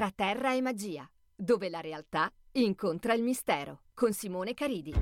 Tra terra e magia, dove la realtà incontra il mistero, con Simone Caridi.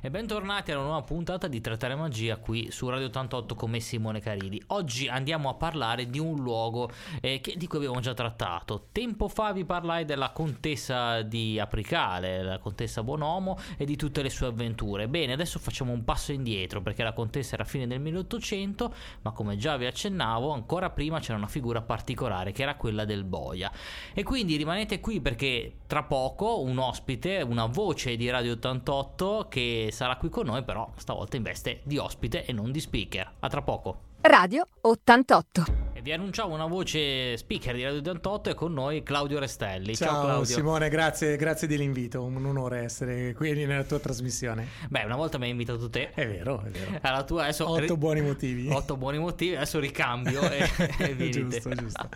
E bentornati alla nuova puntata di Trattare Magia qui su Radio 88 con me Simone Caridi. Oggi andiamo a parlare di un luogo eh, che, di cui abbiamo già trattato. Tempo fa vi parlai della contessa di Apricale, la contessa Bonomo e di tutte le sue avventure. Bene, adesso facciamo un passo indietro perché la contessa era fine del 1800, ma come già vi accennavo, ancora prima c'era una figura particolare che era quella del boia. E quindi rimanete qui perché tra poco un ospite, una voce di Radio 88 che sarà qui con noi, però stavolta in veste di ospite e non di speaker. A tra poco. Radio 88. Vi annunciamo una voce speaker di Radio 88 e con noi Claudio Restelli. Ciao, Ciao Claudio. Simone, grazie, grazie dell'invito, un onore essere qui nella tua trasmissione. Beh, una volta mi hai invitato te. È vero, è vero. Alla tua adesso Otto buoni motivi. Otto buoni motivi, adesso ricambio e, e vieni giusto, giusto.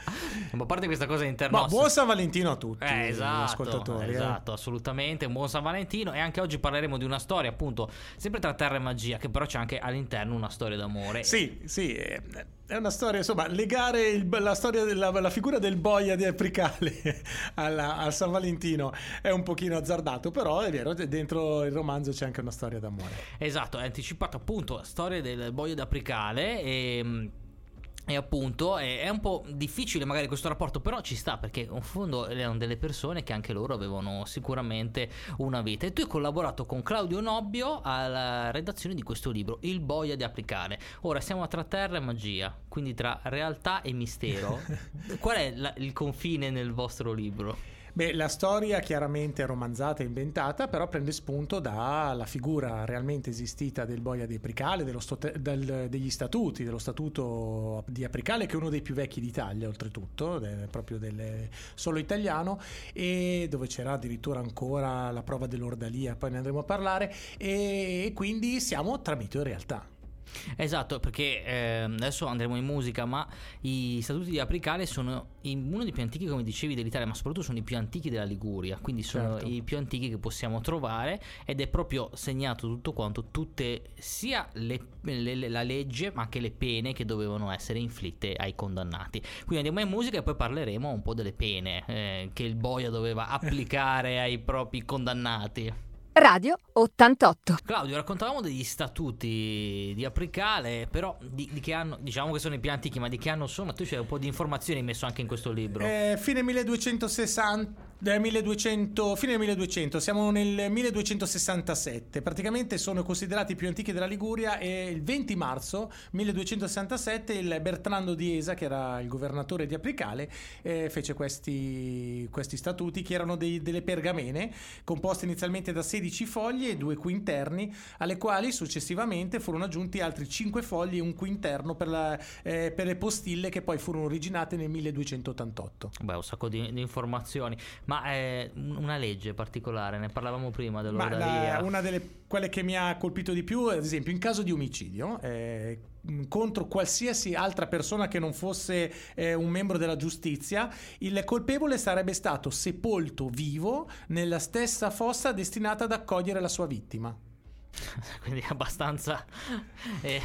Ma a parte questa cosa interna. Ma buon San Valentino a tutti Eh, gli esatto, ascoltatori. eh. esatto, assolutamente. Un buon San Valentino. E anche oggi parleremo di una storia, appunto, sempre tra terra e magia, che però c'è anche all'interno una storia d'amore. Sì, sì, eh, è una storia, insomma, legare il- la storia della la figura del boia di Apricale al San Valentino è un pochino azzardato, però è vero, dentro il romanzo c'è anche una storia d'amore. Esatto, è anticipato appunto la storia del boio d'apricale e... E appunto è, è un po' difficile magari questo rapporto, però ci sta perché in fondo erano delle persone che anche loro avevano sicuramente una vita. E tu hai collaborato con Claudio Nobbio alla redazione di questo libro, Il boia di applicare. Ora siamo tra terra e magia, quindi tra realtà e mistero. Qual è la- il confine nel vostro libro? Beh, la storia chiaramente è romanzata e inventata, però prende spunto dalla figura realmente esistita del boia di Apricale, stote- dal- degli statuti, dello statuto di Apricale, che è uno dei più vecchi d'Italia, oltretutto, proprio del- solo italiano, e dove c'era addirittura ancora la prova dell'ordalia, poi ne andremo a parlare, e quindi siamo tra mito e realtà. Esatto, perché ehm, adesso andremo in musica, ma i statuti di Apricale sono uno dei più antichi, come dicevi, dell'Italia, ma soprattutto sono i più antichi della Liguria, quindi sono Certo. i più antichi che possiamo trovare ed è proprio segnato tutto quanto, tutte, sia le- le- le- la legge, ma anche le pene che dovevano essere inflitte ai condannati. Quindi andiamo in musica e poi parleremo un po' delle pene eh, che il boia doveva applicare ai propri condannati. Radio 88. Claudio, raccontavamo degli statuti di Apricale, però di, di che anno, diciamo che sono i più antichi, ma di che anno sono? Tu c'è un po' di informazioni messo anche in questo libro. Eh, fine 1260, eh, 1200, fine 1200, siamo nel 1267. Praticamente sono considerati i più antichi della Liguria e il 20 marzo 1267 il Bertrando di Esa, che era il governatore di Apricale, eh, fece questi, questi statuti che erano dei- delle pergamene composte inizialmente da 16 fogli e due quinterni, alle quali successivamente furono aggiunti altri 5 fogli e un quinterno per, la- eh, per le postille che poi furono originate nel 1288. Beh, un sacco di, di informazioni, ma eh, una legge particolare, ne parlavamo prima Ma dell'ordalia. la- una delle quelle che mi ha colpito di più, ad esempio, in caso di omicidio, eh, contro qualsiasi altra persona che non fosse eh, un membro della giustizia, il colpevole sarebbe stato sepolto vivo nella stessa fossa destinata ad accogliere la sua vittima. Quindi abbastanza eh,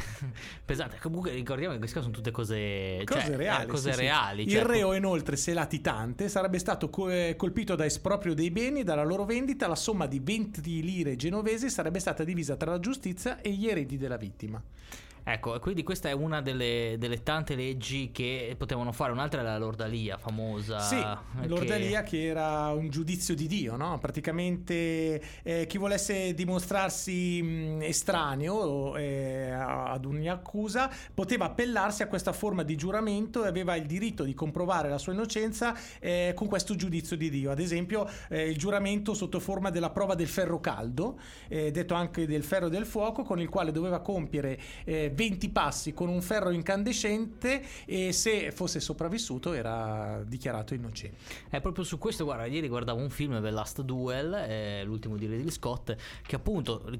pesante. Comunque ricordiamo che caso sono tutte cose, Cose cioè, reali. cose sì, sì. reali. Il cioè, reo, inoltre, se latitante, sarebbe stato eh, colpito da esproprio dei beni dalla loro vendita. La somma di 20 lire genovesi sarebbe stata divisa tra la giustizia e gli eredi della vittima. Ecco, quindi questa è una delle, delle tante leggi che potevano fare. Un'altra è la Lordalia, famosa. Sì, che- l'ordalia che era un giudizio di Dio, no? Praticamente eh, chi volesse dimostrarsi mh, estraneo eh, ad ogni accusa poteva appellarsi a questa forma di giuramento e aveva il diritto di comprovare la sua innocenza eh, con questo giudizio di Dio. Ad esempio, eh, il giuramento sotto forma della prova del ferro caldo, eh, detto anche del ferro del fuoco, con il quale doveva compiere eh, 20 passi con un ferro incandescente e se fosse sopravvissuto era dichiarato innocente. È proprio su questo, guarda, ieri guardavo un film, The Last Duel, eh, l'ultimo di Ridley Scott, che appunto,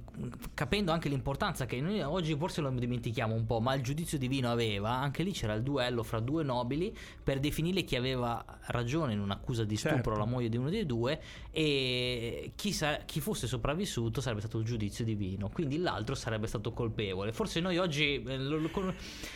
capendo anche l'importanza che noi oggi forse lo dimentichiamo un po', ma il giudizio divino aveva, anche lì c'era il duello fra due nobili per definire chi aveva ragione in un'accusa di stupro Certo. alla moglie di uno dei due e chi, sa- chi fosse sopravvissuto sarebbe stato il giudizio divino, quindi l'altro sarebbe stato colpevole. Forse noi oggi oggi eh, lo, lo,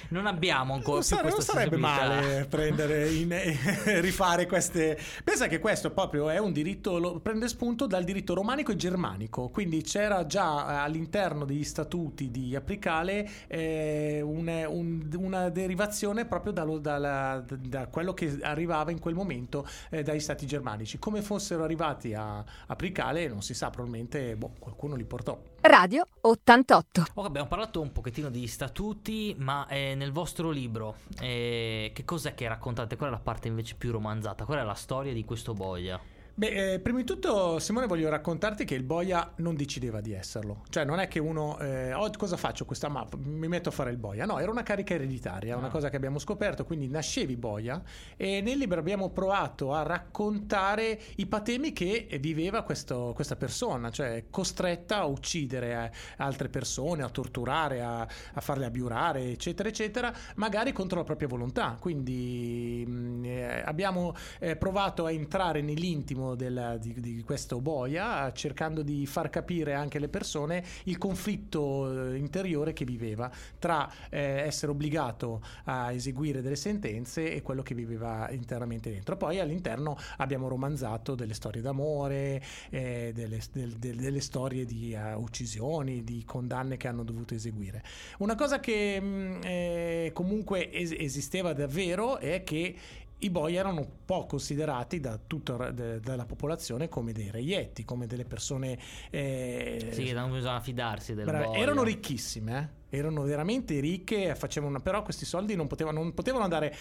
non abbiamo ancora non, sare- non sarebbe male prendere in, rifare queste pensa che questo proprio è un diritto lo, prende spunto dal diritto romanico e germanico quindi c'era già all'interno degli statuti di Apricale eh, un, un, una derivazione proprio da, da, da, quello che arrivava in quel momento eh, dagli stati germanici. Come fossero arrivati a Apricale non si sa probabilmente boh, qualcuno li portò. Radio 88 Ok, abbiamo parlato un pochettino di statuti, ma eh, nel vostro libro eh, che cos'è che raccontate? Qual è la parte invece più romanzata? Qual è la storia di questo boia? Beh, eh, prima di tutto, Simone, voglio raccontarti che il boia non decideva di esserlo. Cioè, non è che uno, eh, oh, cosa faccio questa mappa? Mi metto a fare il boia. No, era una carica ereditaria, ah. una cosa che abbiamo scoperto. Quindi nascevi boia e nel libro abbiamo provato a raccontare i patemi che viveva questo, questa persona, cioè costretta a uccidere eh, altre persone, a torturare, a, a, farle abiurare, eccetera, eccetera, magari contro la propria volontà. Quindi mh, mm, eh, abbiamo eh, provato a entrare nell'intimo del, di, di, questo boia, cercando di far capire anche alle persone il conflitto eh, interiore che viveva tra eh, essere obbligato a eseguire delle sentenze e quello che viveva internamente dentro. Poi all'interno abbiamo romanzato delle storie d'amore, eh, delle, del, del, delle, storie di uh, uccisioni, di condanne che hanno dovuto eseguire. Una cosa che mh, mm, eh, comunque es- esisteva davvero è che i boia erano un po' considerati da tutta la popolazione come dei reietti, come delle persone... Eh, sì, non bisogna fidarsi del boia. Erano ricchissime, eh? Erano veramente ricche, facevano, però questi soldi non potevano, non potevano andare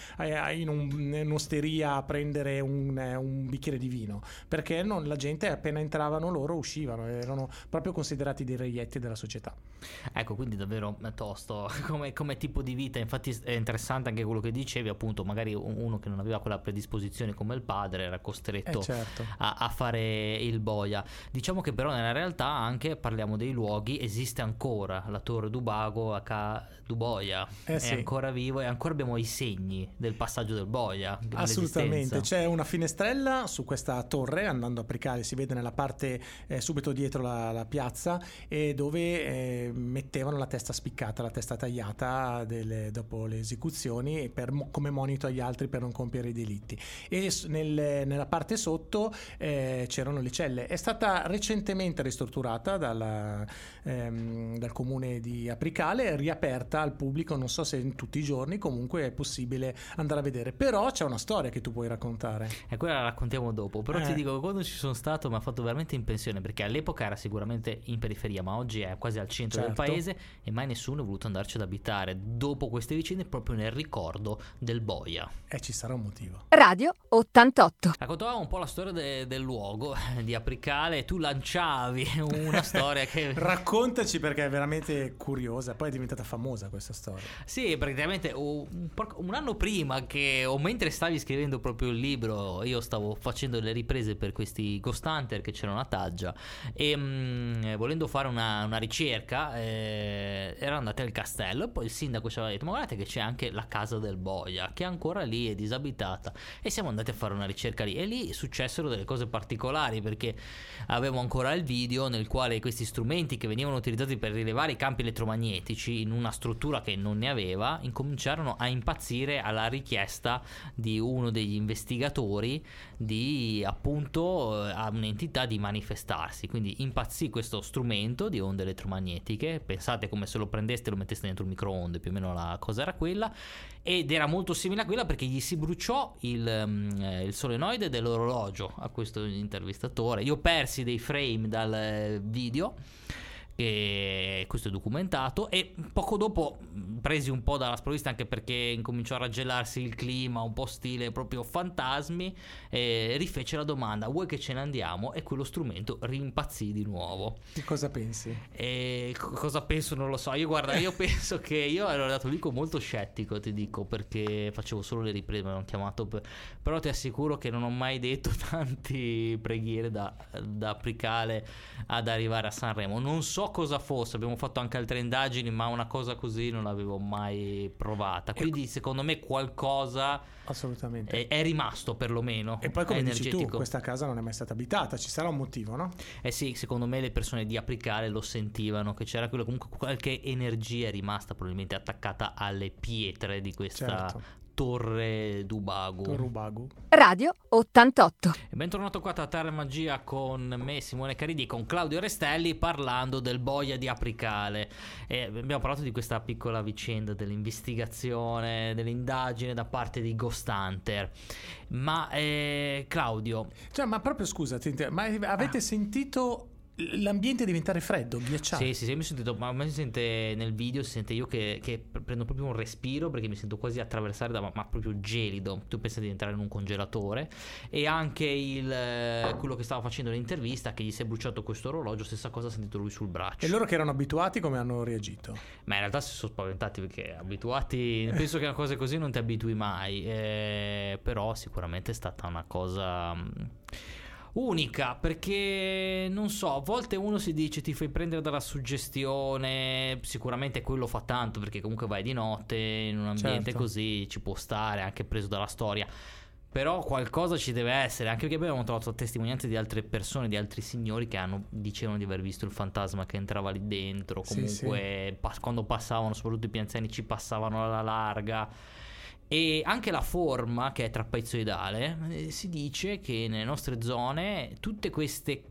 in, un, in, un'osteria a prendere un, un bicchiere di vino, perché non, la gente appena entravano loro uscivano, erano proprio considerati dei reietti della società. Ecco, quindi davvero tosto come, come tipo di vita, infatti è interessante anche quello che dicevi, appunto, magari uno che non aveva quella predisposizione come il padre era costretto eh certo. a, a fare il boia. Diciamo che però nella realtà anche parliamo dei luoghi, esiste ancora la torre d'Ubago a Duboia eh, è sì. ancora vivo e ancora abbiamo i segni del passaggio del boia. Assolutamente, c'è una finestrella su questa torre andando a Pricale, si vede nella parte eh, subito dietro la, la piazza e dove eh, mettevano la testa spiccata, la testa tagliata delle, dopo le esecuzioni per, come monito agli altri per non compiere i delitti. E nel, nella parte sotto eh, c'erano le celle. È stata recentemente ristrutturata dalla, ehm, dal comune di Apricale, riaperta al pubblico, non so se in tutti i giorni, comunque è possibile andare a vedere. Però c'è una storia che tu puoi raccontare. E quella la raccontiamo dopo. Però eh. ti dico che quando ci sono stato mi ha fatto veramente impressione perché all'epoca era sicuramente in periferia, ma oggi è quasi al centro certo. del paese e mai nessuno ha voluto andarci ad abitare. Dopo queste vicende, proprio nel ricordo del boia. E ci sarà un motivo. Radio 88. Raccontavamo un po' la storia de- del luogo di Apricale. Tu lanciavi una storia che. Raccontaci perché è veramente curiosa. Poi è diventata famosa questa storia. Sì, praticamente un, anno prima che, o mentre stavi scrivendo proprio il libro, io stavo facendo le riprese per questi Ghost Hunter che c'erano a Taggia e mh, mm, volendo fare una, una ricerca eh, ero andato al castello poi il sindaco ci aveva detto ma guardate che c'è anche la casa del boia che ancora lì è disabitata e siamo andati a fare una ricerca lì e lì successero delle cose particolari perché avevo ancora il video nel quale questi strumenti che venivano utilizzati per rilevare i campi elettromagnetici in una struttura che non ne aveva, incominciarono a impazzire alla richiesta di uno degli investigatori di appunto eh, a un'entità di manifestarsi. Quindi impazzì questo strumento di onde elettromagnetiche. Pensate come se lo prendeste e lo metteste dentro un microonde, più o meno la cosa era quella. Ed era molto simile a quella perché gli si bruciò il, um, il solenoide dell'orologio a questo intervistatore. Io persi dei frame dal eh, video e questo è documentato e poco dopo presi un po' dalla sprovvista anche perché incominciò a raggelarsi il clima un po' stile proprio fantasmi rifece la domanda vuoi che ce ne andiamo? E quello strumento rimpazzì di nuovo. Che cosa pensi? E cosa penso non lo so. Io guarda io penso che io ero andato lì con molto scettico ti dico perché facevo solo le riprese mi hanno chiamato per... però ti assicuro che non ho mai detto tanti preghiere da, da applicare ad arrivare a Sanremo. Non so so cosa fosse, abbiamo fatto anche altre indagini, ma una cosa così non l'avevo mai provata. Quindi secondo me qualcosa Assolutamente. è, è rimasto perlomeno. E poi come dici tu, questa casa non è mai stata abitata, ci sarà un motivo, no? Eh sì, secondo me le persone di Apricale lo sentivano, che c'era quello, comunque qualche energia è rimasta probabilmente attaccata alle pietre di questa Certo. Torre d'Ubagu. Torubagu. Radio 88. E bentornato qua a Terra e Magia con me Simone Caridi e con Claudio Restelli parlando del boia di Apricale. E abbiamo parlato di questa piccola vicenda dell'investigazione, dell'indagine da parte di Ghost Hunter. Ma eh, Claudio, Cioè, ma proprio scusa, ma avete Ah. sentito l'ambiente diventare freddo, ghiacciato? sì, sì, sì, mi sentito, ma mi si sente nel video, si sente io che, che prendo proprio un respiro perché mi sento quasi attraversare da, ma proprio gelido. Tu pensi di entrare in un congelatore. E anche il, quello che stava facendo l'intervista, che gli si è bruciato questo orologio, stessa cosa ha sentito lui sul braccio. E loro che erano abituati come hanno reagito? Ma in realtà si sono spaventati perché abituati. Penso che a cose così non ti abitui mai. eh, però sicuramente è stata una cosa. Unica perché non so, a volte uno si dice ti fai prendere dalla suggestione, sicuramente quello fa tanto perché comunque vai di notte in un ambiente Certo. così ci può stare, anche preso dalla storia. Però qualcosa ci deve essere, anche perché abbiamo trovato testimonianze di altre persone, di altri signori che hanno, dicevano di aver visto il fantasma che entrava lì dentro. Sì, Comunque, pa- quando passavano, soprattutto i più anziani, ci passavano alla larga. E anche la forma, che è trapezoidale, eh, si dice che nelle nostre zone tutte queste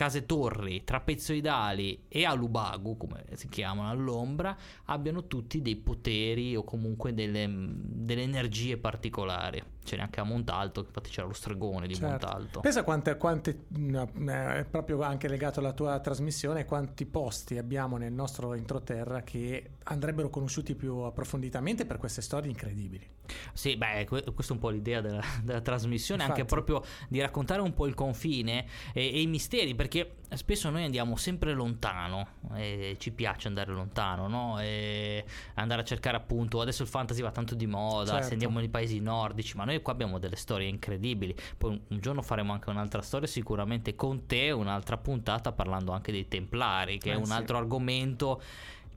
case torri trapezoidali e a Lubagu, come si chiamano all'ombra, abbiano tutti dei poteri o comunque delle, delle energie particolari. C'è neanche a Montalto, infatti c'era lo stregone di Certo. Montalto. Pensa quante, quante eh, proprio anche legato alla tua trasmissione, quanti posti abbiamo nel nostro introterra che andrebbero conosciuti più approfonditamente per queste storie incredibili. Sì, beh, que- questa è un po' l'idea della, della trasmissione, anche Infatti. proprio di raccontare un po' il confine e, e i misteri, perché spesso noi andiamo sempre lontano, e ci piace andare lontano, no? E andare a cercare appunto, adesso il fantasy va tanto di moda, Certo. se andiamo nei paesi nordici, ma noi qua abbiamo delle storie incredibili. Poi un, giorno faremo anche un'altra storia, sicuramente con te, un'altra puntata parlando anche dei Templari, che è Eh, un sì. altro argomento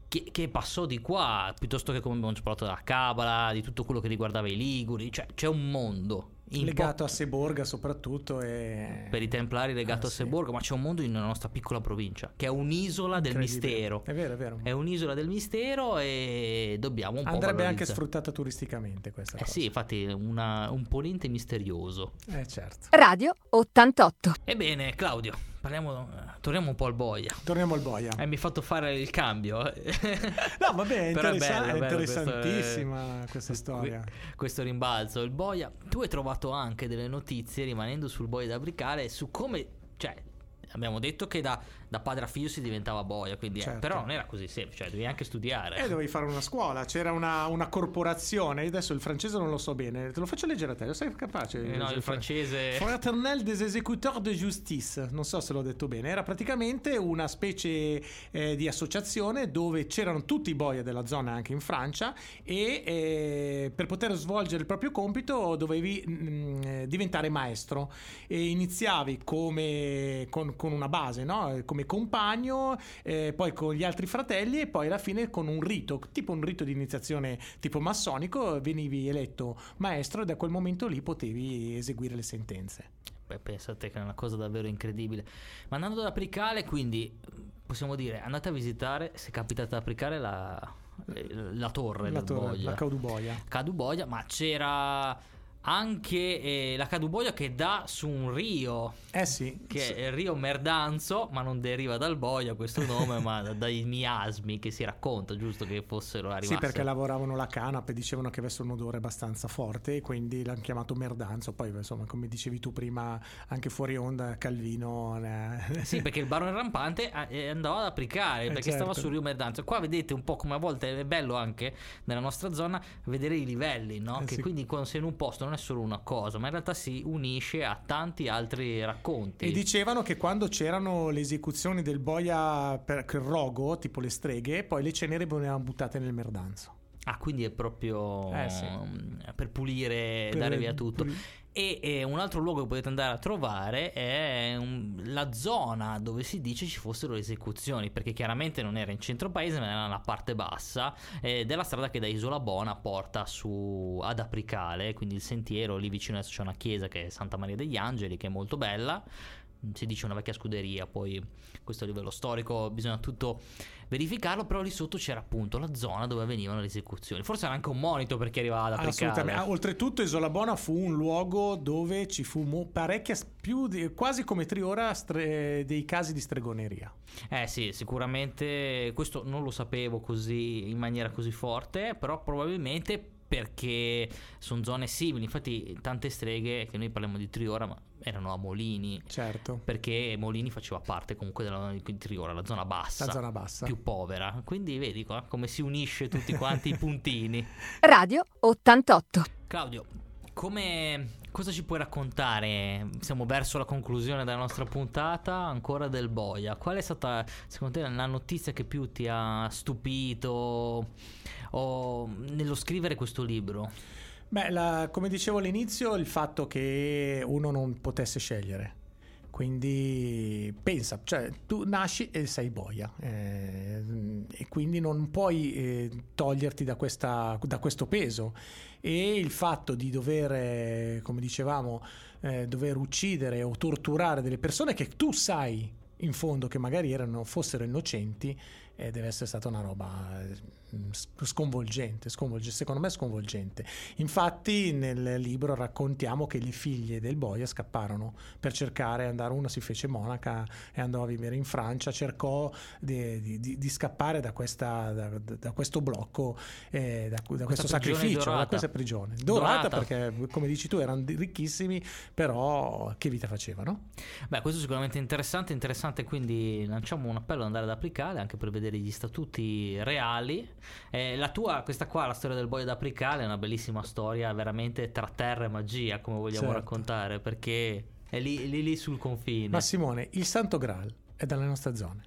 che, che passò di qua, piuttosto che come abbiamo parlato della Cabala, di tutto quello che riguardava i Liguri, cioè c'è un mondo Legato a Seborga soprattutto e... per i Templari legato Ah, a sì. Seborgo, ma c'è un mondo nella nostra piccola provincia, che è un'isola del mistero. È vero, è vero. È un'isola del mistero e dobbiamo un po' Andrebbe anche sfruttata turisticamente questa Eh cosa. sì, infatti una- un ponente misterioso. Eh certo. Radio 88. Ebbene, Claudio, parliamo, torniamo un po' al boia. Torniamo al boia. Eh, mi hai fatto fare il cambio. No, vabbè, interessa- bello, è bello, questo interessantissima questa storia. questo rimbalzo. Il boia, tu hai trovato anche delle notizie rimanendo sul boia da Bricale su come, cioè, abbiamo detto che da, da padre a figlio si diventava boia, quindi eh, Certo. però non era così semplice, cioè, devi anche studiare. E dovevi fare una scuola, c'era una, una corporazione, adesso il francese non lo so bene, te lo faccio leggere a te, lo sei capace? Eh, no, il francese Fraternel des exécuteurs de justice, non so se l'ho detto bene, era praticamente una specie eh, di associazione dove c'erano tutti i boia della zona anche in Francia e eh, per poter svolgere il proprio compito dovevi mm, eh, diventare maestro e iniziavi come con, con una base, no? come compagno, eh, poi con gli altri fratelli e poi alla fine con un rito, tipo un rito di iniziazione tipo massonico, venivi eletto maestro e da quel momento lì potevi eseguire le sentenze. Beh, pensate che è una cosa davvero incredibile. Ma andando ad Apricale, quindi possiamo dire, andate a visitare, se capitate ad Apricale, la, eh, la torre la, torre, la Cauduboia. Caduboia, ma c'era anche eh, la Caduboia che dà su un rio, Eh sì, che sì. è il rio Merdanzo, ma non deriva dal boia questo nome, ma da- dai miasmi che si racconta, giusto che fossero arrivati. Sì, perché lavoravano la canapa e dicevano che avesse un odore abbastanza forte e quindi l'hanno chiamato merdanzo. Poi, insomma, come dicevi tu prima, anche fuori onda, Calvino. eh, Sì, perché il barone rampante eh, andava ad applicare Eh, perché certo. stava sul Rio Merdanzo. Qua vedete un po' come a volte è bello anche nella nostra zona vedere i livelli, no? Eh, che sì. quindi quando sei in un posto non è solo una cosa, ma in realtà si unisce a tanti altri racconti. E dicevano che quando c'erano le esecuzioni del boia per il rogo, tipo le streghe, poi le ceneri venivano buttate nel merdanzo. Ah, quindi è proprio Eh, sì. mm, per pulire, Per- dare via tutto. pul- E, e un altro luogo che potete andare a trovare è un- la zona dove si dice ci fossero le esecuzioni, perché chiaramente non era in centro paese, ma era nella parte bassa eh, della strada che da Isola Bona porta su ad Apricale, quindi il sentiero lì vicino adesso c'è una chiesa che è Santa Maria degli Angeli, che è molto bella. Si dice una vecchia scuderia, poi questo a livello storico bisogna tutto verificarlo, però lì sotto c'era appunto la zona dove avvenivano le esecuzioni. Forse era anche un monito per chi arrivava ad Apricale. Assolutamente. Ah, oltretutto, Isola Bona fu un luogo dove ci fu mo- parecchia, più di- quasi come Triora, stre- dei casi di stregoneria. Eh sì, sicuramente questo non lo sapevo così in maniera così forte, però probabilmente perché sono zone simili, infatti tante streghe che noi parliamo di Triora ma erano a Molini, Certo. perché Molini faceva parte comunque della zona di Triora, la zona bassa, La zona bassa. più povera, quindi vedi qua come si unisce tutti quanti i puntini. Radio 88. Claudio, come cosa ci puoi raccontare? Siamo verso la conclusione della nostra puntata ancora del Boia. Qual è stata secondo te la notizia che più ti ha stupito o nello scrivere questo libro? Beh, la- come dicevo all'inizio, il fatto che uno non potesse scegliere. Quindi pensa, cioè tu nasci e sei boia eh, e quindi non puoi eh, toglierti da, questa- da questo peso e il fatto di dover, come dicevamo, eh, dover uccidere o torturare delle persone che tu sai in fondo che magari erano, fossero innocenti eh, deve essere stata una roba eh, sconvolgente, sconvolge- secondo me sconvolgente. Infatti nel libro raccontiamo che le figlie del boia scapparono per cercare andare, una si fece monaca e andò a vivere in Francia, cercò di, di- di- scappare da, questa, da, da questo blocco, eh, da, da questo sacrificio, dorata. da questa prigione. Dorata, Dorata. perché come dici tu erano ricchissimi, però che vita facevano? Beh, questo è sicuramente interessante, interessante quindi lanciamo un appello ad andare ad applicare anche per vedere gli statuti reali. Eh, la tua, questa qua, la storia del boia d'Apricale, è una bellissima storia veramente tra terra e magia, come vogliamo Certo. raccontare, perché è lì, lì, lì sul confine. Ma Simone, il Santo Graal è dalle nostre zone.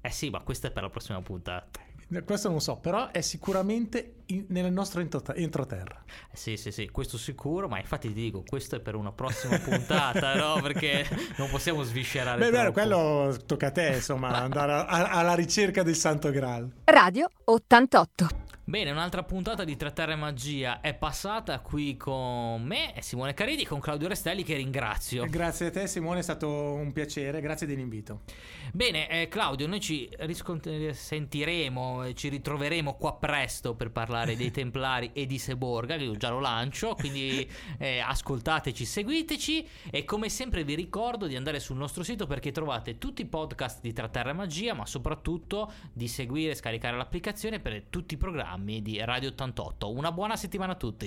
Eh sì, ma questa è per la prossima puntata. Questo non so, però è sicuramente in- nel nostro entro- entroterra. Eh Sì, sì, sì, questo sicuro, ma infatti ti dico, questo è per una prossima puntata, no? Perché non possiamo sviscerare Beh, vero, quello tocca a te, insomma, andare a- a- alla ricerca del Santo Graal. Radio 88. Bene, un'altra puntata di Tra Terra e Magia è passata qui con me, Simone Caridi, con Claudio Restelli che ringrazio. Grazie a te, Simone, è stato un piacere, grazie dell'invito. Bene, eh, Claudio, noi ci riscont- sentiremo, e ci ritroveremo qua presto per parlare dei Templari e di Seborga, che io già lo lancio, quindi eh, ascoltateci, seguiteci e come sempre vi ricordo di andare sul nostro sito perché trovate tutti i podcast di Tra Terra e Magia, ma soprattutto di seguire e scaricare l'applicazione per tutti i programmi di Radio 88. Una buona settimana a tutti.